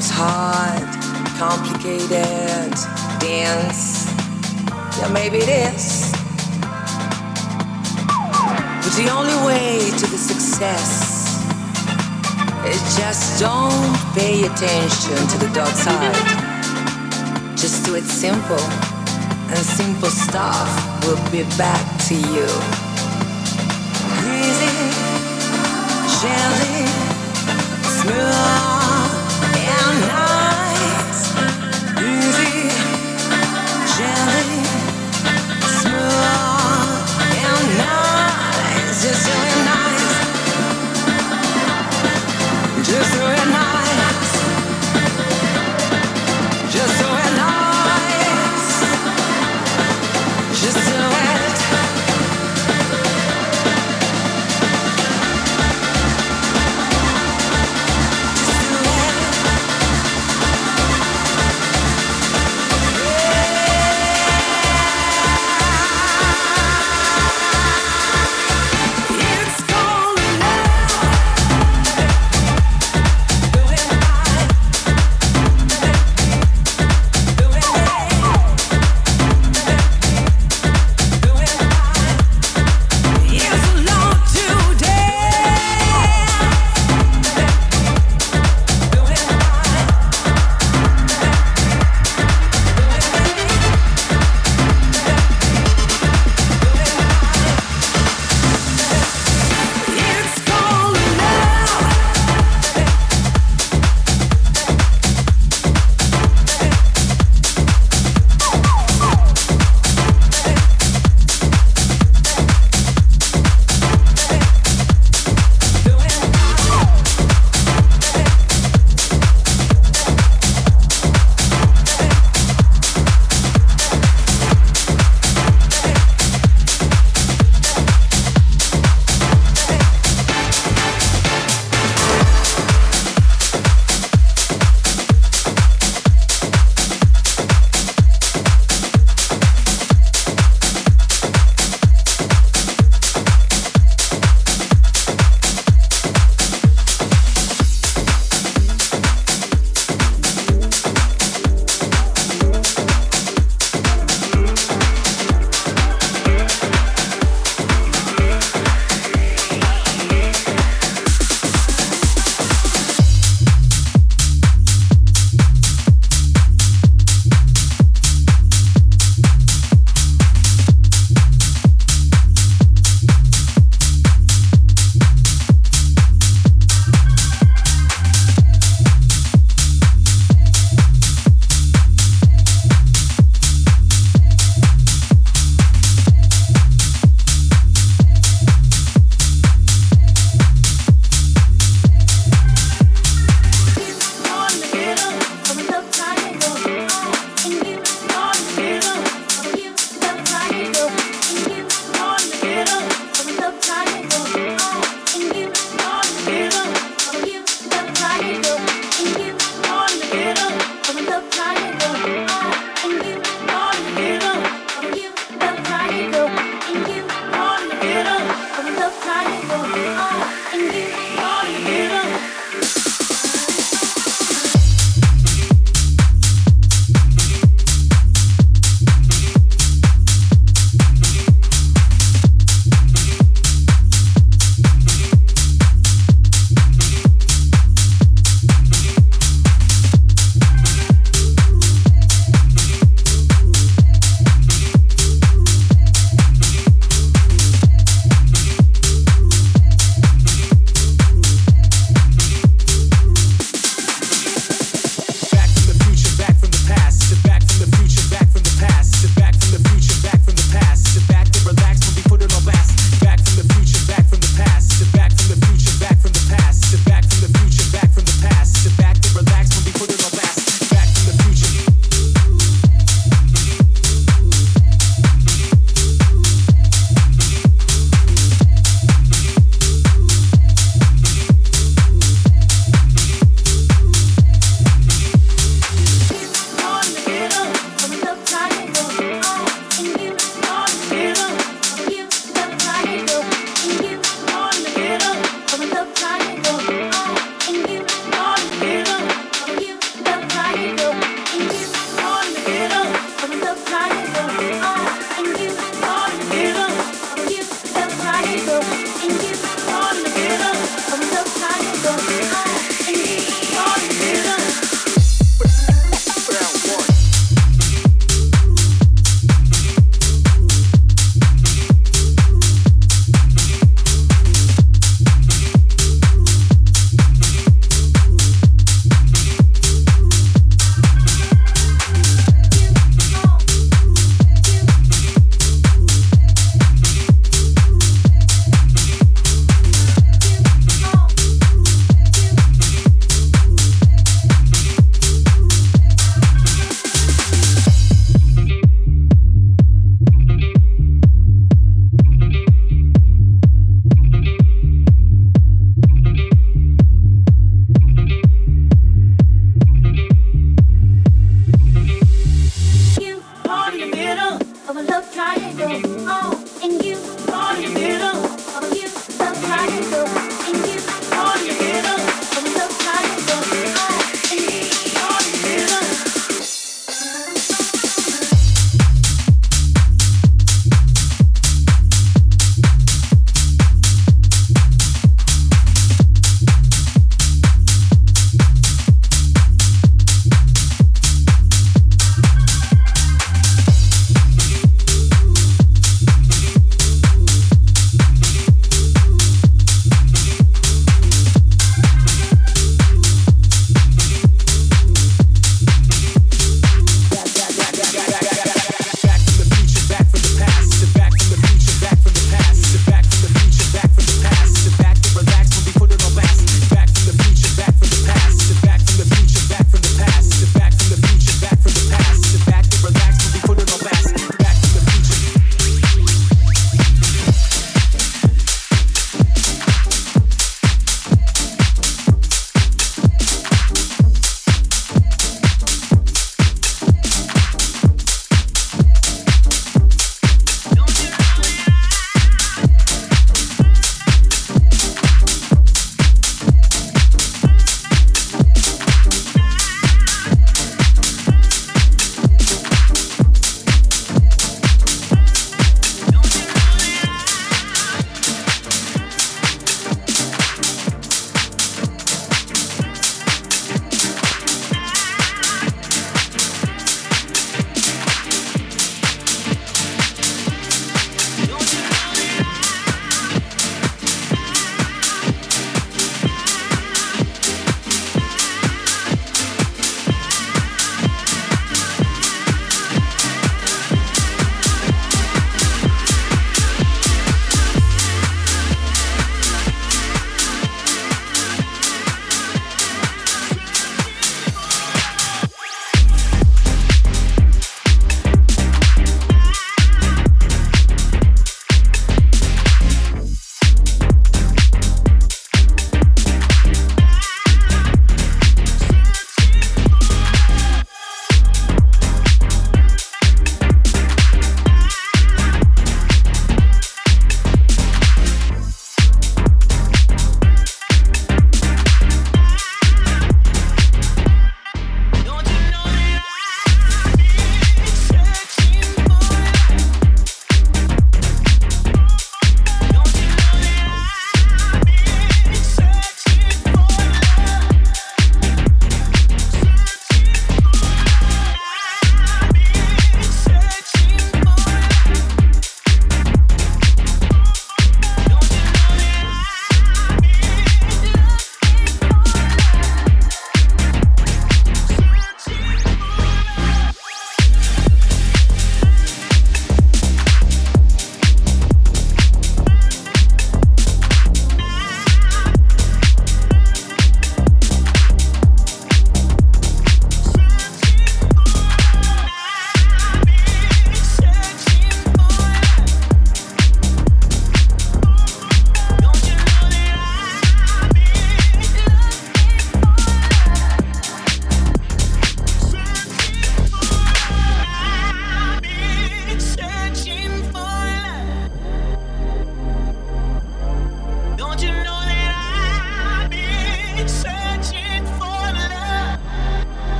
seems hard, complicated, dense. Yeah, maybe it is. But the only way to the success is just don't pay attention to the dark side. Just do it simple, and simple stuff will be back to you. Easy, gently, smooth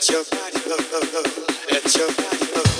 Let your body go, go, go. Let your body go, go.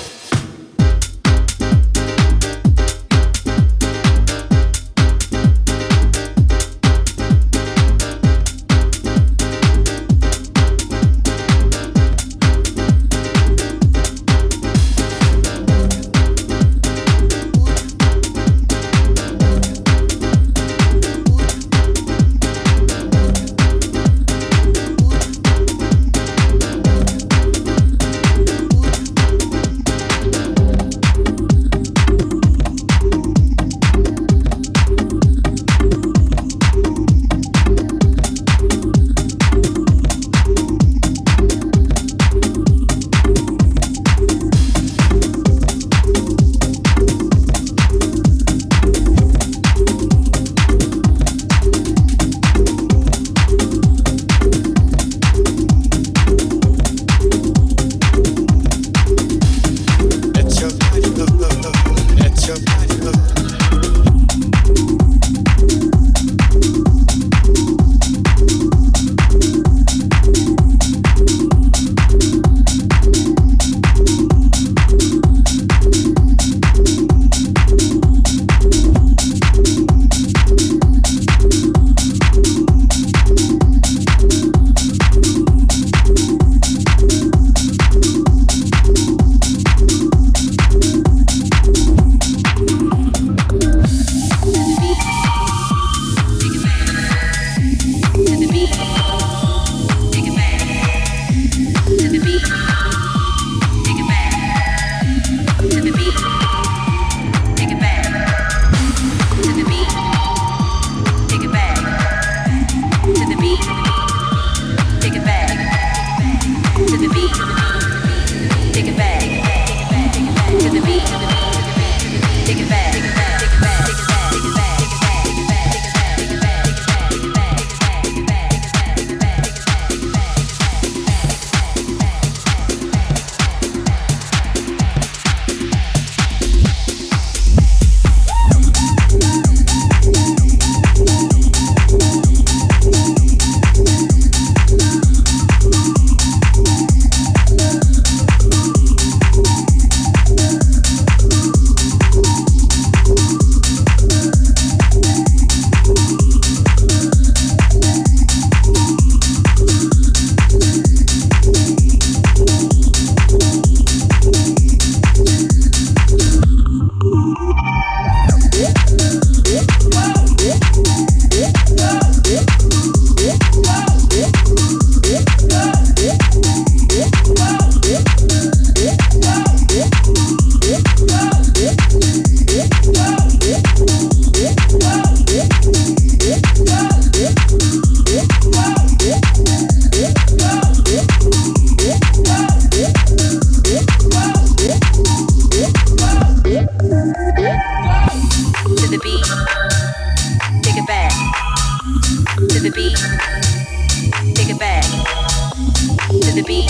to the beat.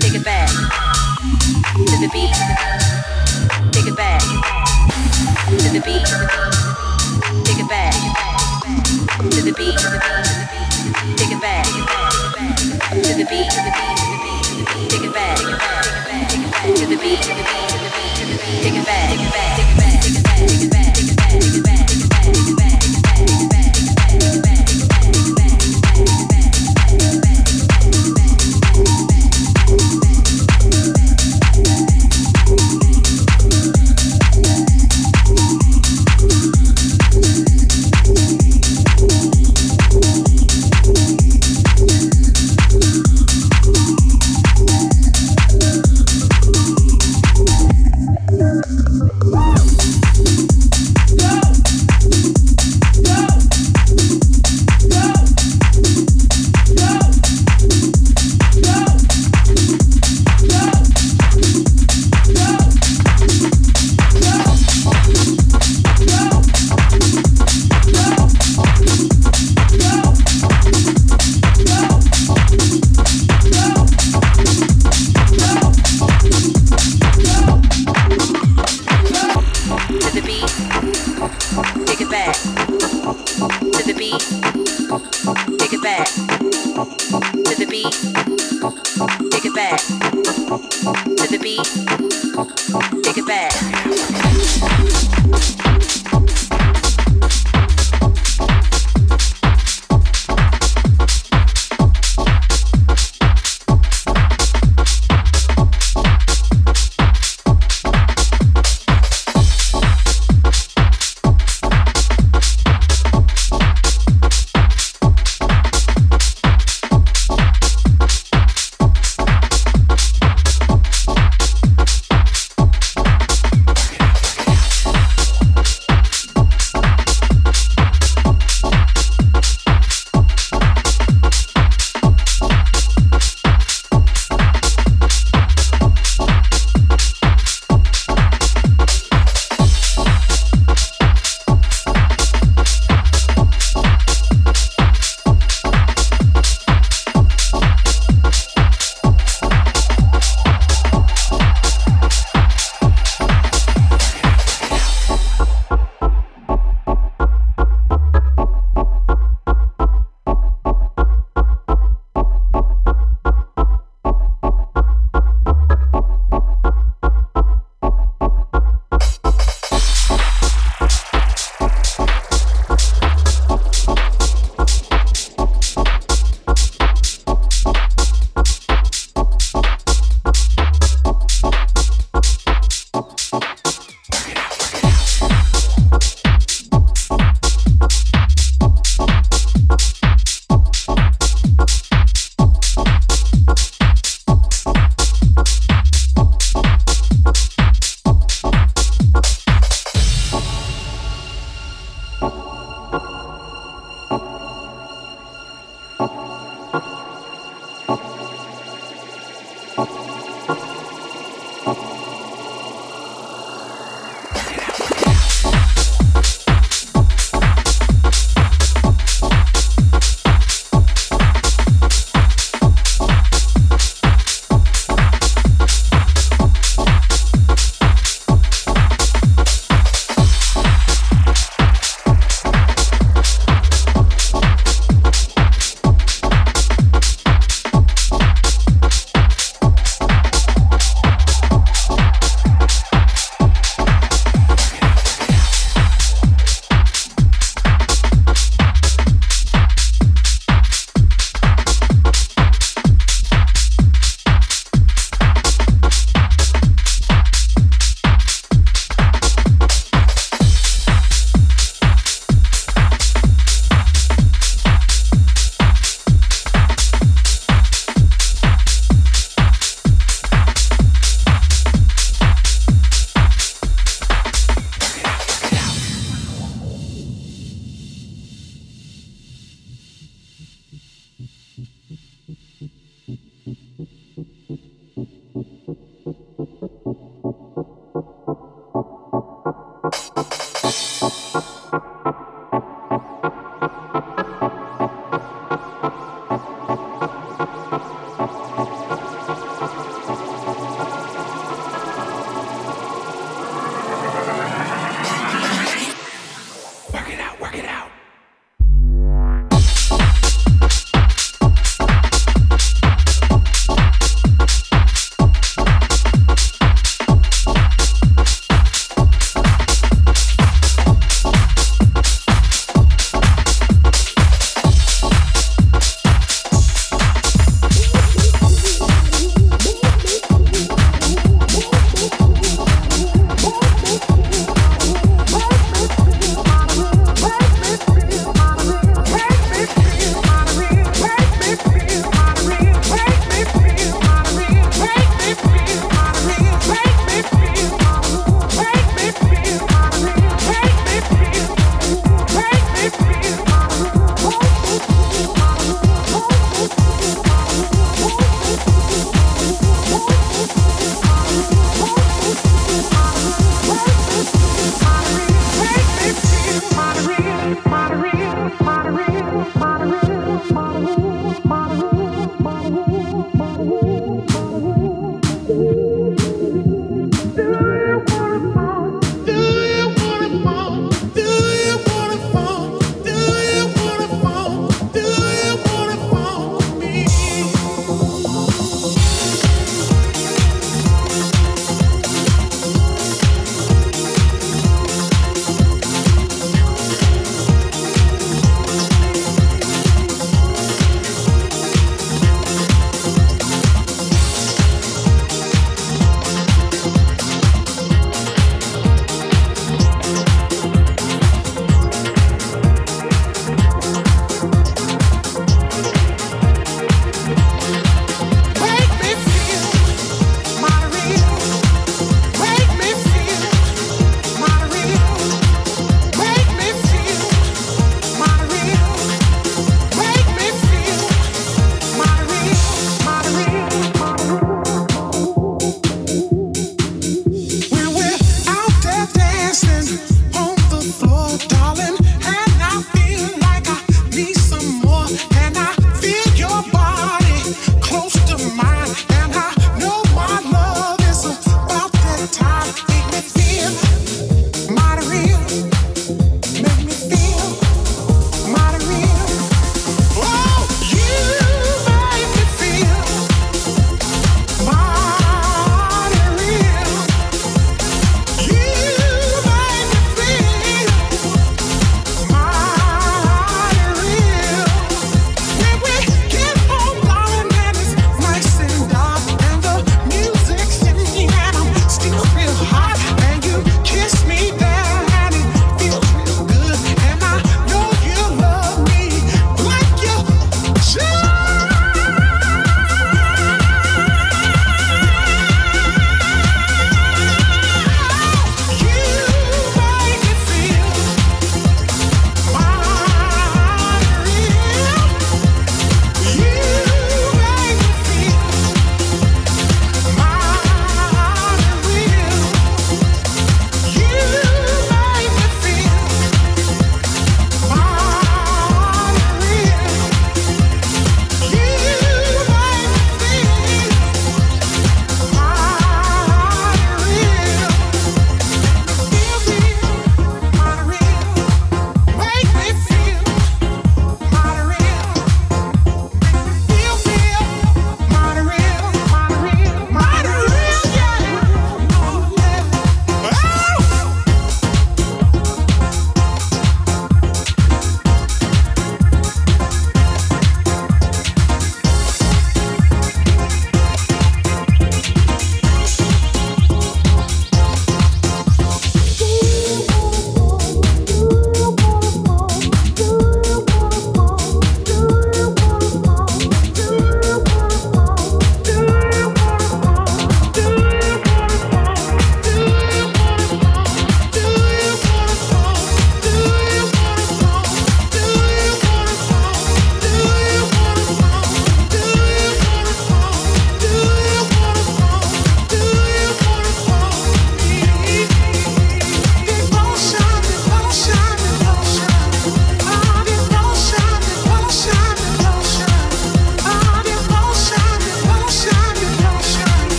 Take it back to the beat. Take it back to the beat. Take it back to the beat. Take it back to the beat. Take it back to the beat. Take it back. Take it back.